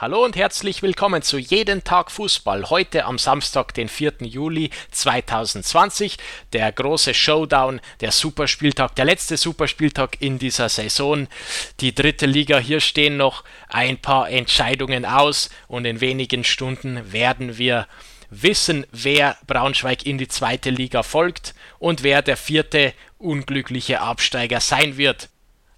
Hallo und herzlich willkommen zu Jeden Tag Fußball. Heute am Samstag, den 4. Juli 2020. Der große Showdown, der Superspieltag, der letzte Superspieltag in dieser Saison. Die dritte Liga, hier stehen noch ein paar Entscheidungen aus und in wenigen Stunden werden wir wissen, wer Braunschweig in die zweite Liga folgt und wer der vierte unglückliche Absteiger sein wird.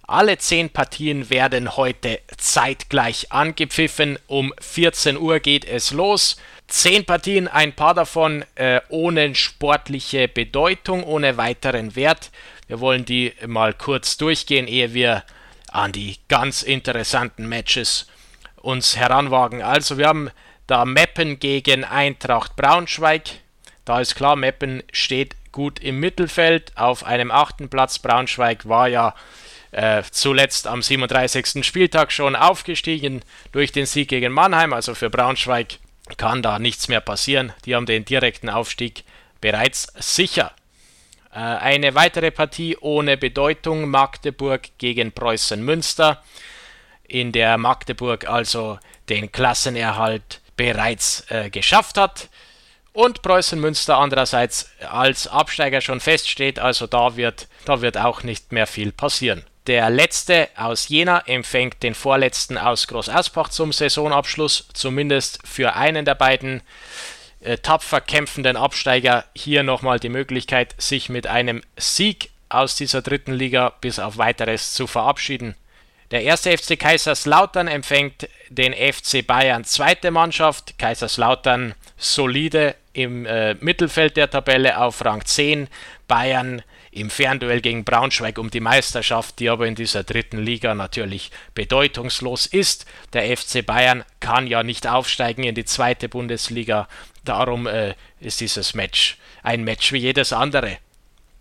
Alle zehn Partien werden heute zeitgleich angepfiffen. Um 14 Uhr geht es los. Zehn Partien, ein paar davon äh, ohne sportliche Bedeutung, ohne weiteren Wert. Wir wollen die mal kurz durchgehen, ehe wir an die ganz interessanten Matches uns heranwagen. Also wir haben da Meppen gegen Eintracht Braunschweig. Da ist klar, Meppen steht gut im Mittelfeld auf einem achten Platz. Braunschweig war ja äh, zuletzt am 37. Spieltag schon aufgestiegen durch den Sieg gegen Mannheim. Also für Braunschweig kann da nichts mehr passieren. Die haben den direkten Aufstieg bereits sicher. Äh, eine weitere Partie ohne Bedeutung: Magdeburg gegen Preußen Münster, in der Magdeburg also den Klassenerhalt bereits äh, geschafft hat. Und Preußen Münster andererseits als Absteiger schon feststeht, also da wird, da wird auch nicht mehr viel passieren. Der letzte aus Jena empfängt den vorletzten aus Groß Asbach zum Saisonabschluss, zumindest für einen der beiden äh, tapfer kämpfenden Absteiger hier nochmal die Möglichkeit, sich mit einem Sieg aus dieser dritten Liga bis auf weiteres zu verabschieden. Der erste FC Kaiserslautern empfängt den FC Bayern zweite Mannschaft. Kaiserslautern solide im äh, Mittelfeld der Tabelle auf Rang 10. Bayern im Fernduell gegen Braunschweig um die Meisterschaft, die aber in dieser dritten Liga natürlich bedeutungslos ist. Der FC Bayern kann ja nicht aufsteigen in die zweite Bundesliga. Darum äh, ist dieses Match ein Match wie jedes andere.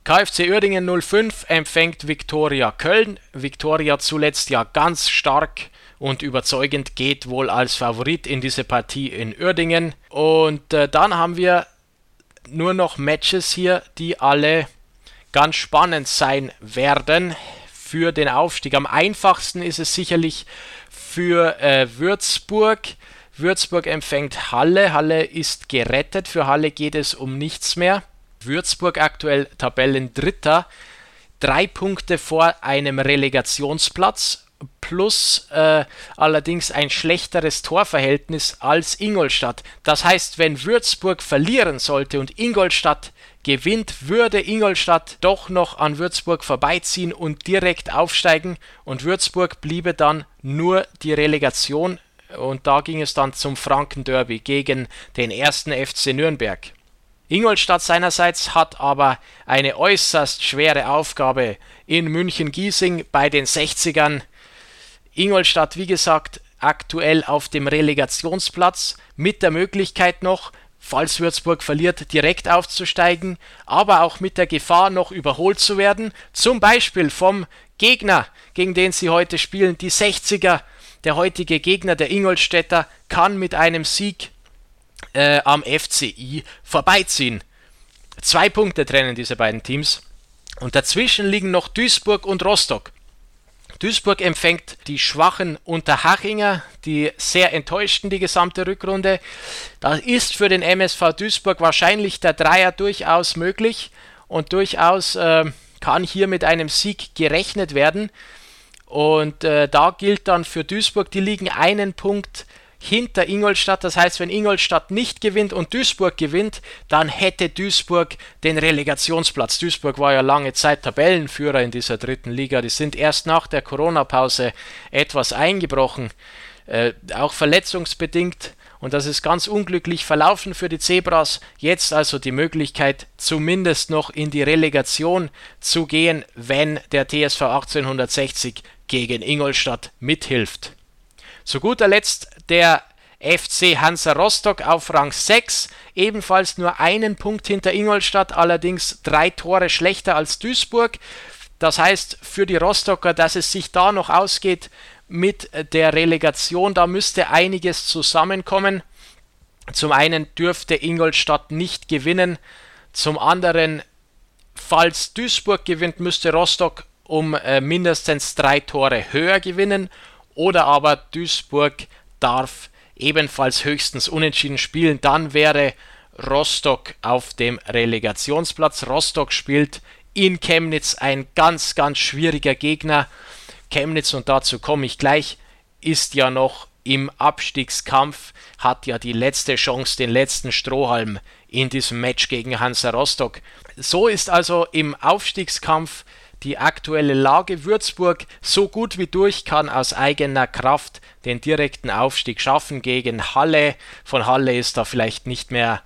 KfC Uerdingen 05 empfängt Viktoria Köln. Viktoria zuletzt ja ganz stark und überzeugend geht wohl als Favorit in diese Partie in Uerdingen. Und äh, dann haben wir nur noch Matches hier, die alle ganz spannend sein werden für den Aufstieg. Am einfachsten ist es sicherlich für äh, Würzburg. Würzburg empfängt Halle. Halle ist gerettet. Für Halle geht es um nichts mehr. Würzburg aktuell Tabellendritter. Drei Punkte vor einem Relegationsplatz plus äh, allerdings ein schlechteres Torverhältnis als Ingolstadt. Das heißt, wenn Würzburg verlieren sollte und Ingolstadt gewinnt, würde Ingolstadt doch noch an Würzburg vorbeiziehen und direkt aufsteigen und Würzburg bliebe dann nur die Relegation und da ging es dann zum Franken-Derby gegen den ersten FC Nürnberg. Ingolstadt seinerseits hat aber eine äußerst schwere Aufgabe in München-Giesing bei den 60ern. Ingolstadt, wie gesagt, aktuell auf dem Relegationsplatz mit der Möglichkeit noch, falls Würzburg verliert, direkt aufzusteigen, aber auch mit der Gefahr, noch überholt zu werden, zum Beispiel vom Gegner, gegen den sie heute spielen, die 60er. Der heutige Gegner, der Ingolstädter, kann mit einem Sieg äh, am FCI vorbeiziehen. Zwei Punkte trennen diese beiden Teams. Und dazwischen liegen noch Duisburg und Rostock. Duisburg empfängt die schwachen Unterhachinger, die sehr enttäuschten die gesamte Rückrunde. Da ist für den MSV Duisburg wahrscheinlich der Dreier durchaus möglich und durchaus äh, kann hier mit einem Sieg gerechnet werden. Und äh, da gilt dann für Duisburg, die liegen einen Punkt hinter Ingolstadt. Das heißt, wenn Ingolstadt nicht gewinnt und Duisburg gewinnt, dann hätte Duisburg den Relegationsplatz. Duisburg war ja lange Zeit Tabellenführer in dieser dritten Liga. Die sind erst nach der Corona-Pause etwas eingebrochen, äh, auch verletzungsbedingt. Und das ist ganz unglücklich verlaufen für die Zebras. Jetzt also die Möglichkeit, zumindest noch in die Relegation zu gehen, wenn der TSV 1860 gegen Ingolstadt mithilft. Zu guter Letzt der FC Hansa Rostock auf Rang 6, ebenfalls nur einen Punkt hinter Ingolstadt, allerdings drei Tore schlechter als Duisburg. Das heißt für die Rostocker, dass es sich da noch ausgeht mit der Relegation, da müsste einiges zusammenkommen. Zum einen dürfte Ingolstadt nicht gewinnen, zum anderen, falls Duisburg gewinnt, müsste Rostock um äh, mindestens drei Tore höher gewinnen oder aber Duisburg darf ebenfalls höchstens unentschieden spielen. Dann wäre Rostock auf dem Relegationsplatz. Rostock spielt in Chemnitz ein ganz, ganz schwieriger Gegner. Chemnitz, und dazu komme ich gleich, ist ja noch im Abstiegskampf, hat ja die letzte Chance, den letzten Strohhalm in diesem Match gegen Hansa Rostock. So ist also im Aufstiegskampf die aktuelle Lage. Würzburg so gut wie durch kann aus eigener Kraft den direkten Aufstieg schaffen gegen Halle. Von Halle ist da vielleicht nicht mehr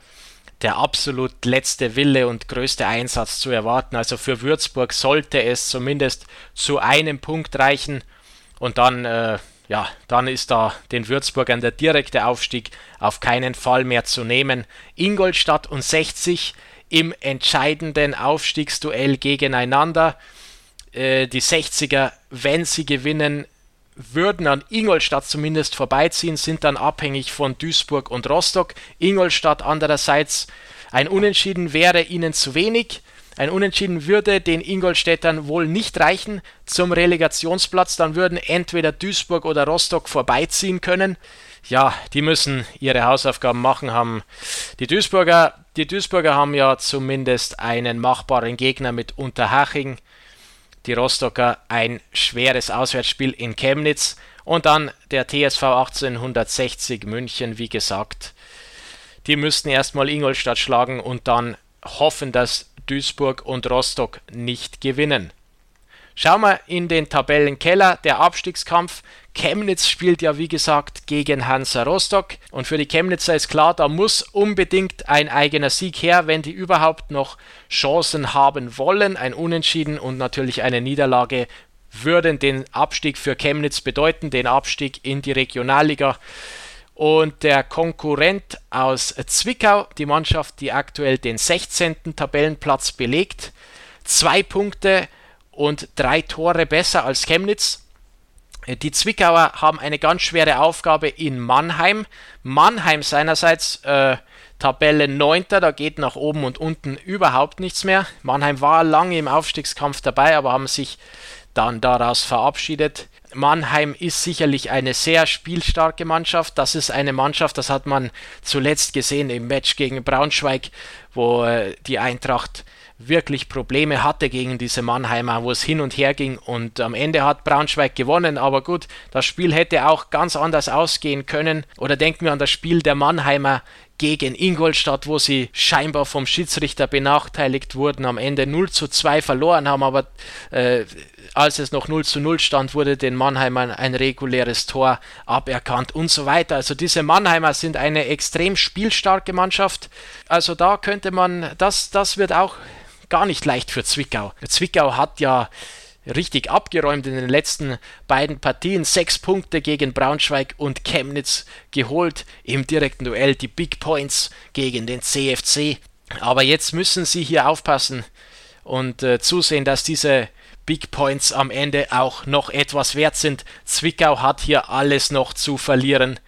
der absolut letzte Wille und größte Einsatz zu erwarten. Also für Würzburg sollte es zumindest zu einem Punkt reichen und dann, äh, ja, dann ist da den Würzburgern der direkte Aufstieg auf keinen Fall mehr zu nehmen. Ingolstadt und 60 im entscheidenden Aufstiegsduell gegeneinander. Äh, die 60er, wenn sie gewinnen, würden an Ingolstadt zumindest vorbeiziehen, sind dann abhängig von Duisburg und Rostock. Ingolstadt andererseits ein Unentschieden wäre ihnen zu wenig. Ein Unentschieden würde den Ingolstädtern wohl nicht reichen zum Relegationsplatz. Dann würden entweder Duisburg oder Rostock vorbeiziehen können. Ja, die müssen ihre Hausaufgaben machen. Haben die Duisburger, die Duisburger haben ja zumindest einen machbaren Gegner mit Unterhaching die Rostocker ein schweres Auswärtsspiel in Chemnitz und dann der TSV 1860 München, wie gesagt. Die müssten erstmal Ingolstadt schlagen und dann hoffen, dass Duisburg und Rostock nicht gewinnen. Schauen wir in den Tabellenkeller. Der Abstiegskampf Chemnitz spielt ja wie gesagt gegen Hansa Rostock und für die Chemnitzer ist klar, da muss unbedingt ein eigener Sieg her, wenn die überhaupt noch Chancen haben wollen. Ein Unentschieden und natürlich eine Niederlage würden den Abstieg für Chemnitz bedeuten, den Abstieg in die Regionalliga. Und der Konkurrent aus Zwickau, die Mannschaft, die aktuell den 16. Tabellenplatz belegt, zwei Punkte und drei Tore besser als Chemnitz. Die Zwickauer haben eine ganz schwere Aufgabe in Mannheim. Mannheim seinerseits äh, Tabelle 9. Da geht nach oben und unten überhaupt nichts mehr. Mannheim war lange im Aufstiegskampf dabei, aber haben sich dann daraus verabschiedet. Mannheim ist sicherlich eine sehr spielstarke Mannschaft. Das ist eine Mannschaft, das hat man zuletzt gesehen im Match gegen Braunschweig, wo äh, die Eintracht wirklich Probleme hatte gegen diese Mannheimer, wo es hin und her ging und am Ende hat Braunschweig gewonnen, aber gut, das Spiel hätte auch ganz anders ausgehen können. Oder denken wir an das Spiel der Mannheimer gegen Ingolstadt, wo sie scheinbar vom Schiedsrichter benachteiligt wurden, am Ende 0 zu 2 verloren haben, aber äh, als es noch 0 zu 0 stand, wurde den Mannheimern ein reguläres Tor aberkannt und so weiter. Also diese Mannheimer sind eine extrem spielstarke Mannschaft. Also da könnte man, das, das wird auch gar nicht leicht für Zwickau. Zwickau hat ja richtig abgeräumt in den letzten beiden Partien. Sechs Punkte gegen Braunschweig und Chemnitz geholt im direkten Duell. Die Big Points gegen den CFC. Aber jetzt müssen sie hier aufpassen und äh, zusehen, dass diese Big Points am Ende auch noch etwas wert sind. Zwickau hat hier alles noch zu verlieren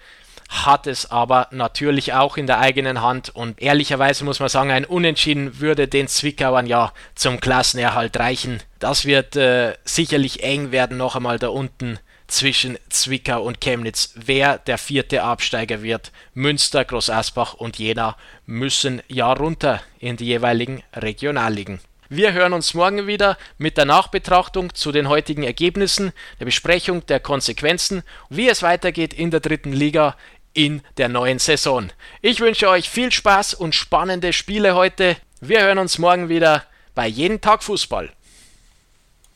hat es aber natürlich auch in der eigenen Hand und ehrlicherweise muss man sagen, ein Unentschieden würde den Zwickauern ja zum Klassenerhalt reichen. Das wird äh, sicherlich eng werden, noch einmal da unten zwischen Zwickau und Chemnitz, wer der vierte Absteiger wird. Münster, Groß Asbach und Jena müssen ja runter in die jeweiligen Regionalligen. Wir hören uns morgen wieder mit der Nachbetrachtung zu den heutigen Ergebnissen, der Besprechung der Konsequenzen, wie es weitergeht in der dritten Liga in der neuen Saison. Ich wünsche euch viel Spaß und spannende Spiele heute. Wir hören uns morgen wieder bei Jeden Tag Fußball.